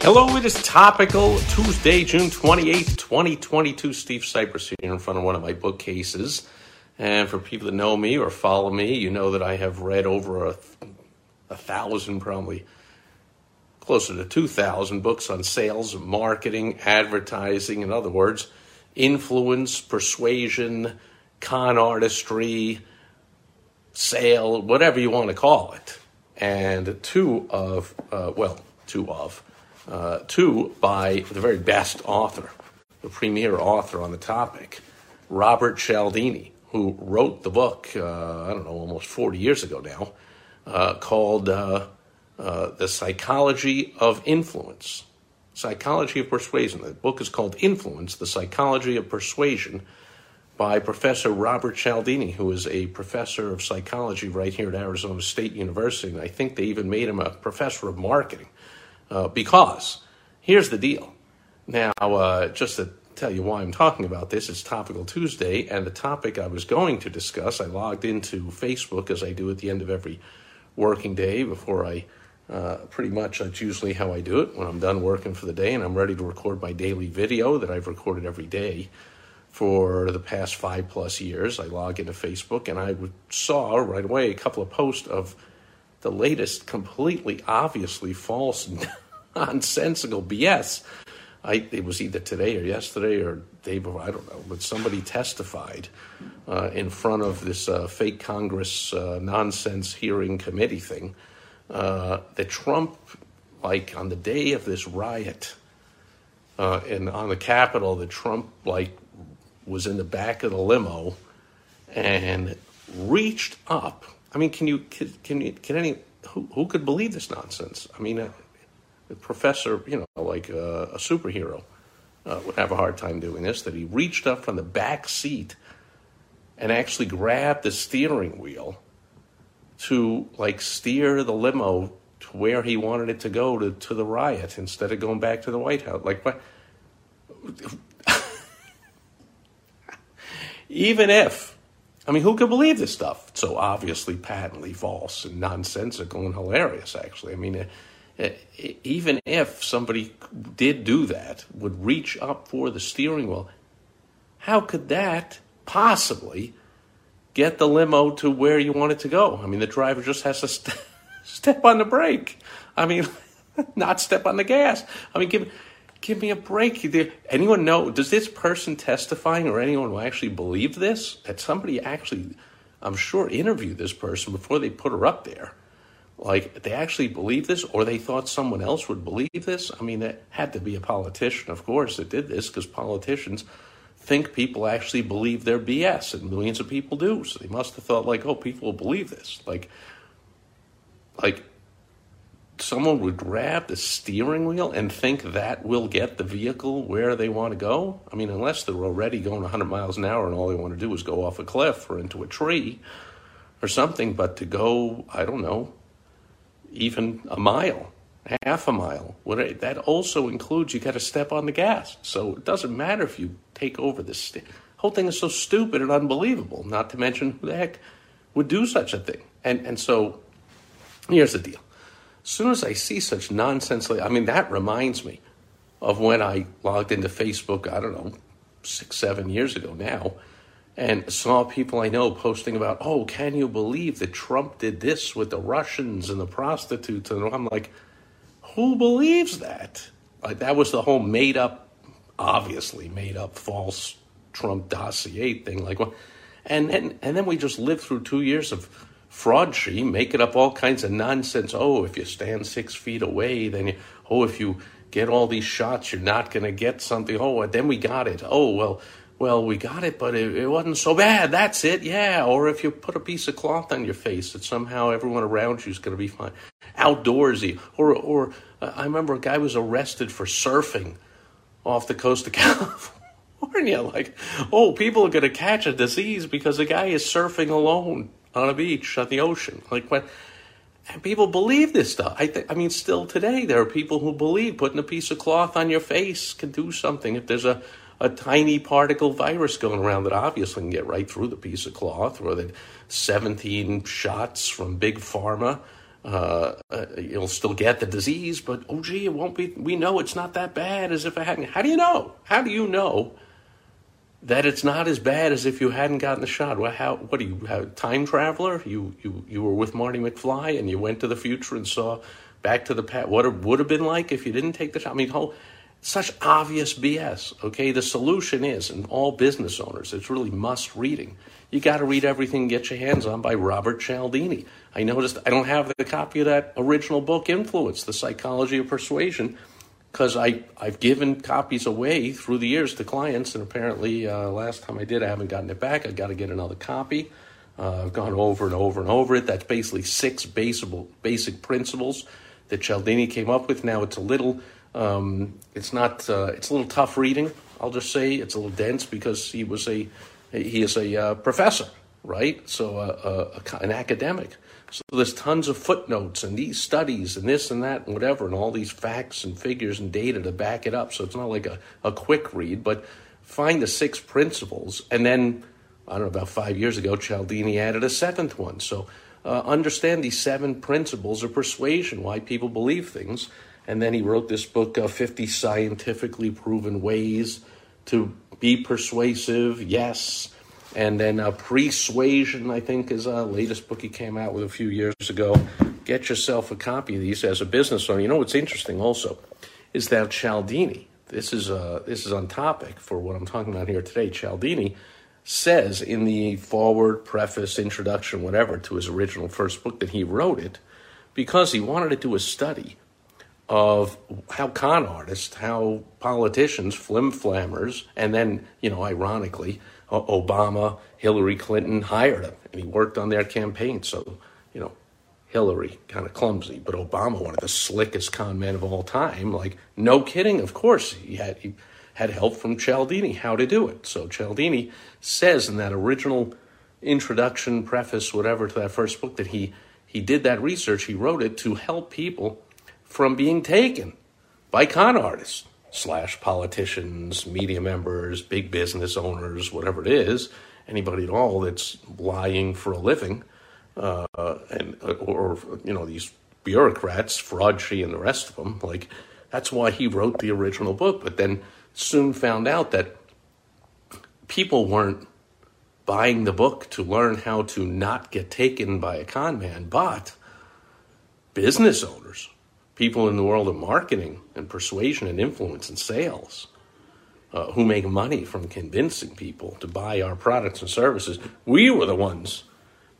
Hello, it is Topical Tuesday, June 28th, 2022. Steve Sipress here in front of one of my bookcases. And for people that know me or follow me, you know that I have read over a, a thousand, probably closer to 2,000 books on sales, marketing, advertising, in other words, influence, persuasion, con artistry, sale, whatever you want to call it. And two of, uh, well, two of, uh, two by the very best author, the premier author on the topic, Robert Cialdini, who wrote the book, uh, I don't know, almost 40 years ago now, uh, called uh, uh, The Psychology of Influence. Psychology of Persuasion. The book is called Influence The Psychology of Persuasion by Professor Robert Cialdini, who is a professor of psychology right here at Arizona State University. And I think they even made him a professor of marketing. Uh, because here's the deal. Now, uh, just to tell you why I'm talking about this, it's Topical Tuesday, and the topic I was going to discuss, I logged into Facebook as I do at the end of every working day before I. Uh, pretty much that's usually how I do it when I'm done working for the day and I'm ready to record my daily video that I've recorded every day for the past five plus years. I log into Facebook and I saw right away a couple of posts of the latest completely obviously false, nonsensical BS. I, it was either today or yesterday or day before, I don't know, but somebody testified uh, in front of this uh, fake Congress uh, nonsense hearing committee thing uh, that Trump, like on the day of this riot uh, and on the Capitol, that Trump, like, was in the back of the limo and reached up I mean, can you can, can you can any who who could believe this nonsense? I mean, a, a professor, you know, like a, a superhero, uh, would have a hard time doing this. That he reached up from the back seat and actually grabbed the steering wheel to like steer the limo to where he wanted it to go to, to the riot instead of going back to the White House. Like, what? Even if I mean, who could believe this stuff? It's so obviously patently false and nonsensical and hilarious, actually. I mean, uh, uh, even if somebody did do that, would reach up for the steering wheel, how could that possibly get the limo to where you want it to go? I mean, the driver just has to st- step on the brake. I mean, not step on the gas. I mean, give give me a break. Anyone know? Does this person testifying or anyone who actually believe this? That somebody actually, I'm sure, interviewed this person before they put her up there. Like they actually believe this, or they thought someone else would believe this. I mean, it had to be a politician, of course, that did this because politicians think people actually believe their BS, and millions of people do. So they must have thought like, oh, people will believe this. Like, like someone would grab the steering wheel and think that will get the vehicle where they want to go? I mean, unless they're already going 100 miles an hour and all they want to do is go off a cliff or into a tree or something, but to go, I don't know, even a mile, half a mile, that also includes you got to step on the gas. So it doesn't matter if you take over the st- whole thing is so stupid and unbelievable, not to mention who the heck would do such a thing. And, and so here's the deal as soon as I see such nonsense, I mean, that reminds me of when I logged into Facebook, I don't know, six, seven years ago now, and saw people I know posting about, oh, can you believe that Trump did this with the Russians and the prostitutes? And I'm like, who believes that? Like, that was the whole made up, obviously made up false Trump dossier thing. Like, and, and, and then we just lived through two years of fraud she making up all kinds of nonsense. Oh, if you stand six feet away, then you, oh, if you get all these shots, you're not going to get something. Oh, then we got it. Oh, well, well, we got it, but it, it, wasn't so bad. That's it, yeah. Or if you put a piece of cloth on your face, that somehow everyone around you is going to be fine. Outdoorsy. Or, or uh, I remember a guy was arrested for surfing off the coast of California. like, oh, people are going to catch a disease because a guy is surfing alone on a beach on the ocean. Like, what? And people believe this stuff. I, th- I mean, still today, there are people who believe putting a piece of cloth on your face can do something. If there's a, a tiny particle virus going around that obviously can get right through the piece of cloth, or that 17 shots from big pharma, uh, uh, you'll still get the disease, but oh, gee, it won't be. We know it's not that bad as if it hadn't. How do you know? How do you know that it's not as bad as if you hadn't gotten the shot. Well, how? What are you? How, time traveler? You you you were with Marty McFly and you went to the future and saw Back to the Past. What it would have been like if you didn't take the shot. I mean, whole such obvious BS. Okay, the solution is, and all business owners, it's really must reading. You got to read everything Get Your Hands On by Robert Cialdini. I noticed I don't have the copy of that original book, Influence: The Psychology of Persuasion because I I've given copies away through the years to clients, and apparently uh, last time I did, I haven't gotten it back. I've got to get another copy. Uh, I've gone over and over and over it. That's basically six basic basic principles that Cialdini came up with. Now it's a little um, it's not uh, it's a little tough reading. I'll just say it's a little dense because he was a he is a uh, professor, right? So uh, uh, an academic. So there's tons of footnotes and these studies and this and that and whatever, and all these facts and figures and data to back it up. So it's not like a, a quick read, but find the six principles. And then, I don't know, about five years ago, Cialdini added a seventh one. So uh, understand these seven principles of persuasion, why people believe things. And then he wrote this book, uh, 50 Scientifically Proven Ways to Be Persuasive. Yes and then uh, Persuasion, I think, is a latest book he came out with a few years ago. Get yourself a copy of these as a business owner. You know what's interesting also is that Cialdini, this is, uh, this is on topic for what I'm talking about here today. Cialdini says in the forward, preface, introduction, whatever, to his original first book that he wrote it because he wanted to do a study of how con artists, how politicians, flim flammers, and then, you know, ironically, Obama, Hillary Clinton hired him, and he worked on their campaign. So, you know, Hillary kind of clumsy, but Obama, one of the slickest con men of all time. Like, no kidding. Of course, he had he had help from Cialdini how to do it. So Cialdini says in that original introduction, preface, whatever, to that first book that he he did that research. He wrote it to help people from being taken by con artists slash politicians, media members, big business owners, whatever it is, anybody at all that's lying for a living, uh, and or you know these bureaucrats, Fraudgy and the rest of them. Like that's why he wrote the original book. But then soon found out that people weren't buying the book to learn how to not get taken by a con man, but business owners people in the world of marketing and persuasion and influence and sales uh, who make money from convincing people to buy our products and services. We were the ones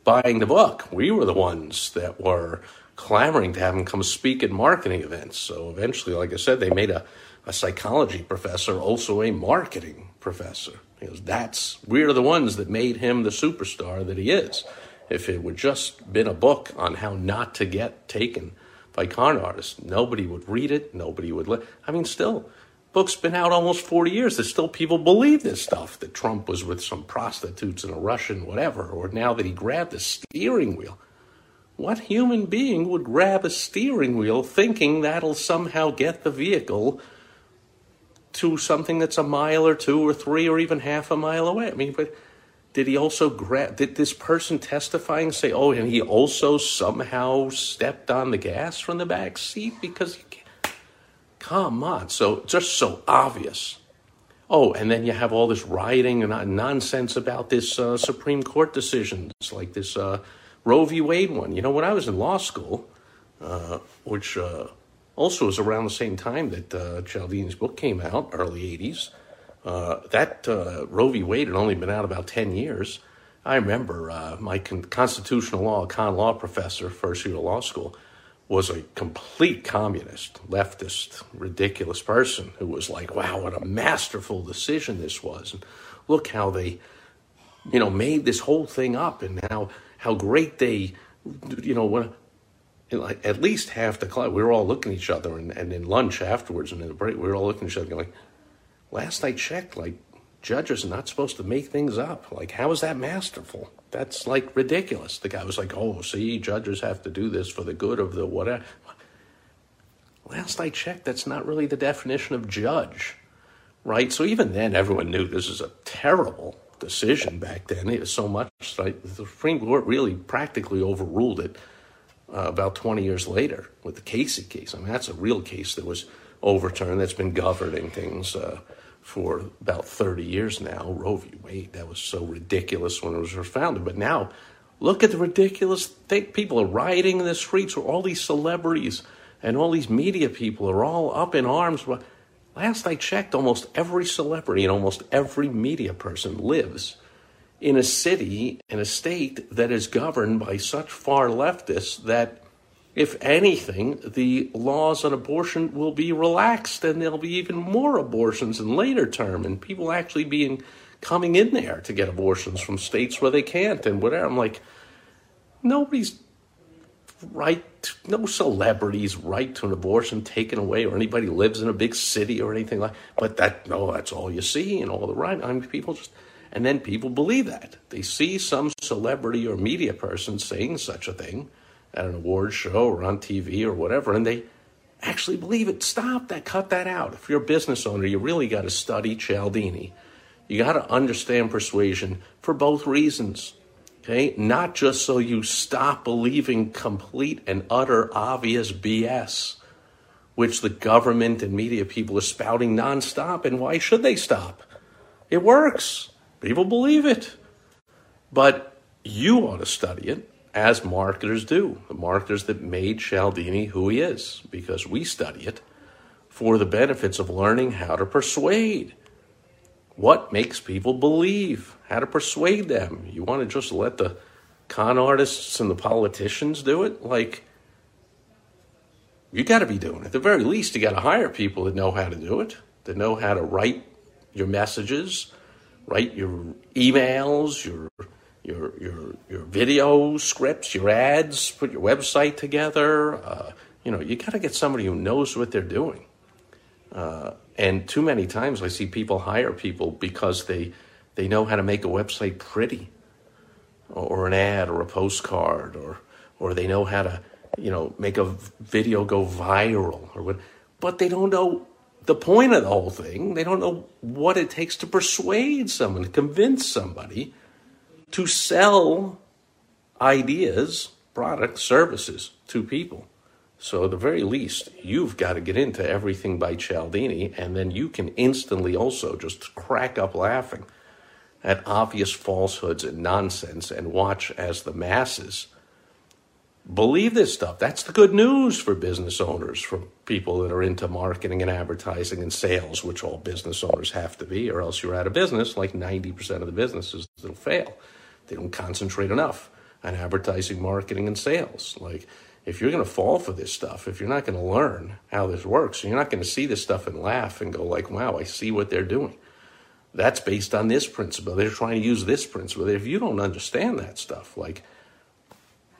buying the book. We were the ones that were clamoring to have him come speak at marketing events. So eventually, like I said, they made a, a psychology professor also a marketing professor. Because that's we're the ones that made him the superstar that he is. If it would just been a book on how not to get taken by con artists. Nobody would read it. Nobody would. Li- I mean, still, book's been out almost 40 years. There's still people believe this stuff that Trump was with some prostitutes and a Russian, whatever, or now that he grabbed the steering wheel. What human being would grab a steering wheel thinking that'll somehow get the vehicle to something that's a mile or two or three or even half a mile away? I mean, but did he also grab? Did this person testifying say, "Oh, and he also somehow stepped on the gas from the back seat because you can't." Come on, so just so obvious. Oh, and then you have all this rioting and nonsense about this uh, Supreme Court decisions, like this uh, Roe v. Wade one. You know, when I was in law school, uh, which uh, also was around the same time that uh, Cialdini's book came out, early '80s. Uh, that uh, Roe v. Wade had only been out about 10 years. I remember uh, my con- constitutional law, con law professor, first year of law school, was a complete communist, leftist, ridiculous person who was like, wow, what a masterful decision this was. And look how they, you know, made this whole thing up and how, how great they, you know, when, at least half the class, we were all looking at each other and, and in lunch afterwards and in the break, we were all looking at each other going, last I checked, like judges are not supposed to make things up. Like, how is that masterful? That's like ridiculous. The guy was like, oh, see, judges have to do this for the good of the whatever. Last I checked, that's not really the definition of judge, right? So even then, everyone knew this is a terrible decision back then. It was so much like the Supreme Court really practically overruled it uh, about 20 years later with the Casey case. I mean, that's a real case that was overturned that's been governing things uh, for about 30 years now. Roe v. Wade, that was so ridiculous when it was founded. But now, look at the ridiculous thing. People are rioting in the streets where all these celebrities and all these media people are all up in arms. Last I checked, almost every celebrity and almost every media person lives in a city, in a state that is governed by such far leftists that, if anything, the laws on abortion will be relaxed and there'll be even more abortions in later term and people actually being coming in there to get abortions from states where they can't and whatever. I'm like, nobody's right, no celebrity's right to an abortion taken away or anybody lives in a big city or anything like But that, no, that's all you see and all the right. I mean, people just and then people believe that. They see some celebrity or media person saying such a thing at an award show or on TV or whatever, and they actually believe it. Stop that, cut that out. If you're a business owner, you really got to study Cialdini. You got to understand persuasion for both reasons. Okay? Not just so you stop believing complete and utter obvious BS, which the government and media people are spouting nonstop. And why should they stop? It works. People believe it. But you ought to study it as marketers do, the marketers that made Cialdini who he is, because we study it for the benefits of learning how to persuade. What makes people believe? How to persuade them? You want to just let the con artists and the politicians do it? Like, you got to be doing it. At the very least, you got to hire people that know how to do it, that know how to write your messages, write your emails, your your your your video scripts, your ads, put your website together. Uh, you know, you got to get somebody who knows what they're doing. Uh, and too many times I see people hire people because they they know how to make a website pretty, or an ad, or a postcard, or or they know how to you know make a video go viral, or what, but they don't know the point of the whole thing. They don't know what it takes to persuade someone, to convince somebody to sell ideas, products, services to people. So, at the very least, you've got to get into everything by Cialdini, and then you can instantly also just crack up laughing at obvious falsehoods and nonsense and watch as the masses believe this stuff. That's the good news for business owners, for people that are into marketing and advertising and sales, which all business owners have to be, or else you're out of business. Like 90% of the businesses that'll fail. They don't concentrate enough on advertising, marketing, and sales. Like, if you're going to fall for this stuff, if you're not going to learn how this works, and you're not going to see this stuff and laugh and go like, wow, I see what they're doing. That's based on this principle. They're trying to use this principle. If you don't understand that stuff, like,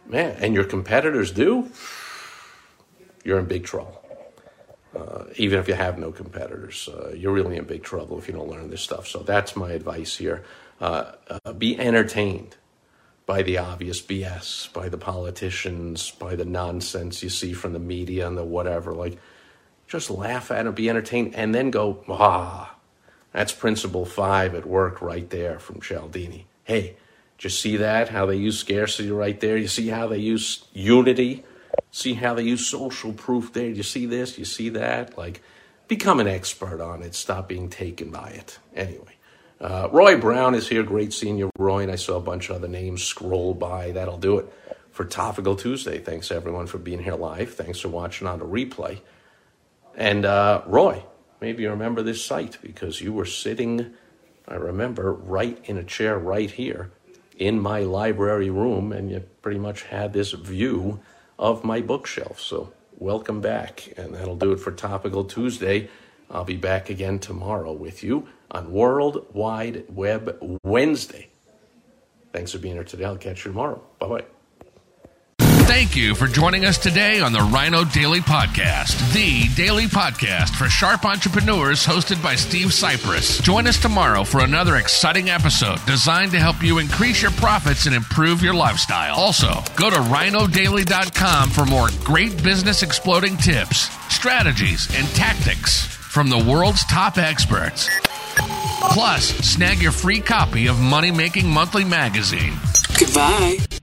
man, and your competitors do, you're in big trouble. Uh, even if you have no competitors, uh, you're really in big trouble if you don't learn this stuff. So that's my advice here. Uh, uh be entertained by the obvious BS, by the politicians, by the nonsense you see from the media and the whatever. Like, just laugh at it, be entertained, and then go, ah, that's principle five at work right there from Cialdini. Hey, did you see that? How they use scarcity right there? You see how they use unity? See how they use social proof there? You see this? You see that? Like, become an expert on it. Stop being taken by it. Anyway, uh, Roy Brown is here. Great senior Roy, and I saw a bunch of other names scroll by. That'll do it for Topical Tuesday. Thanks everyone for being here live. Thanks for watching on the replay. And uh, Roy, maybe you remember this site because you were sitting, I remember, right in a chair right here in my library room, and you pretty much had this view of my bookshelf. So, welcome back. And that'll do it for Topical Tuesday. I'll be back again tomorrow with you on World Wide Web Wednesday. Thanks for being here today. I'll catch you tomorrow. Bye bye. Thank you for joining us today on the Rhino Daily Podcast, the daily podcast for sharp entrepreneurs hosted by Steve Sipress. Join us tomorrow for another exciting episode designed to help you increase your profits and improve your lifestyle. Also, go to rhinodaily.com for more great business exploding tips, strategies, and tactics from the world's top experts. Plus, snag your free copy of Money Making Monthly magazine. Goodbye.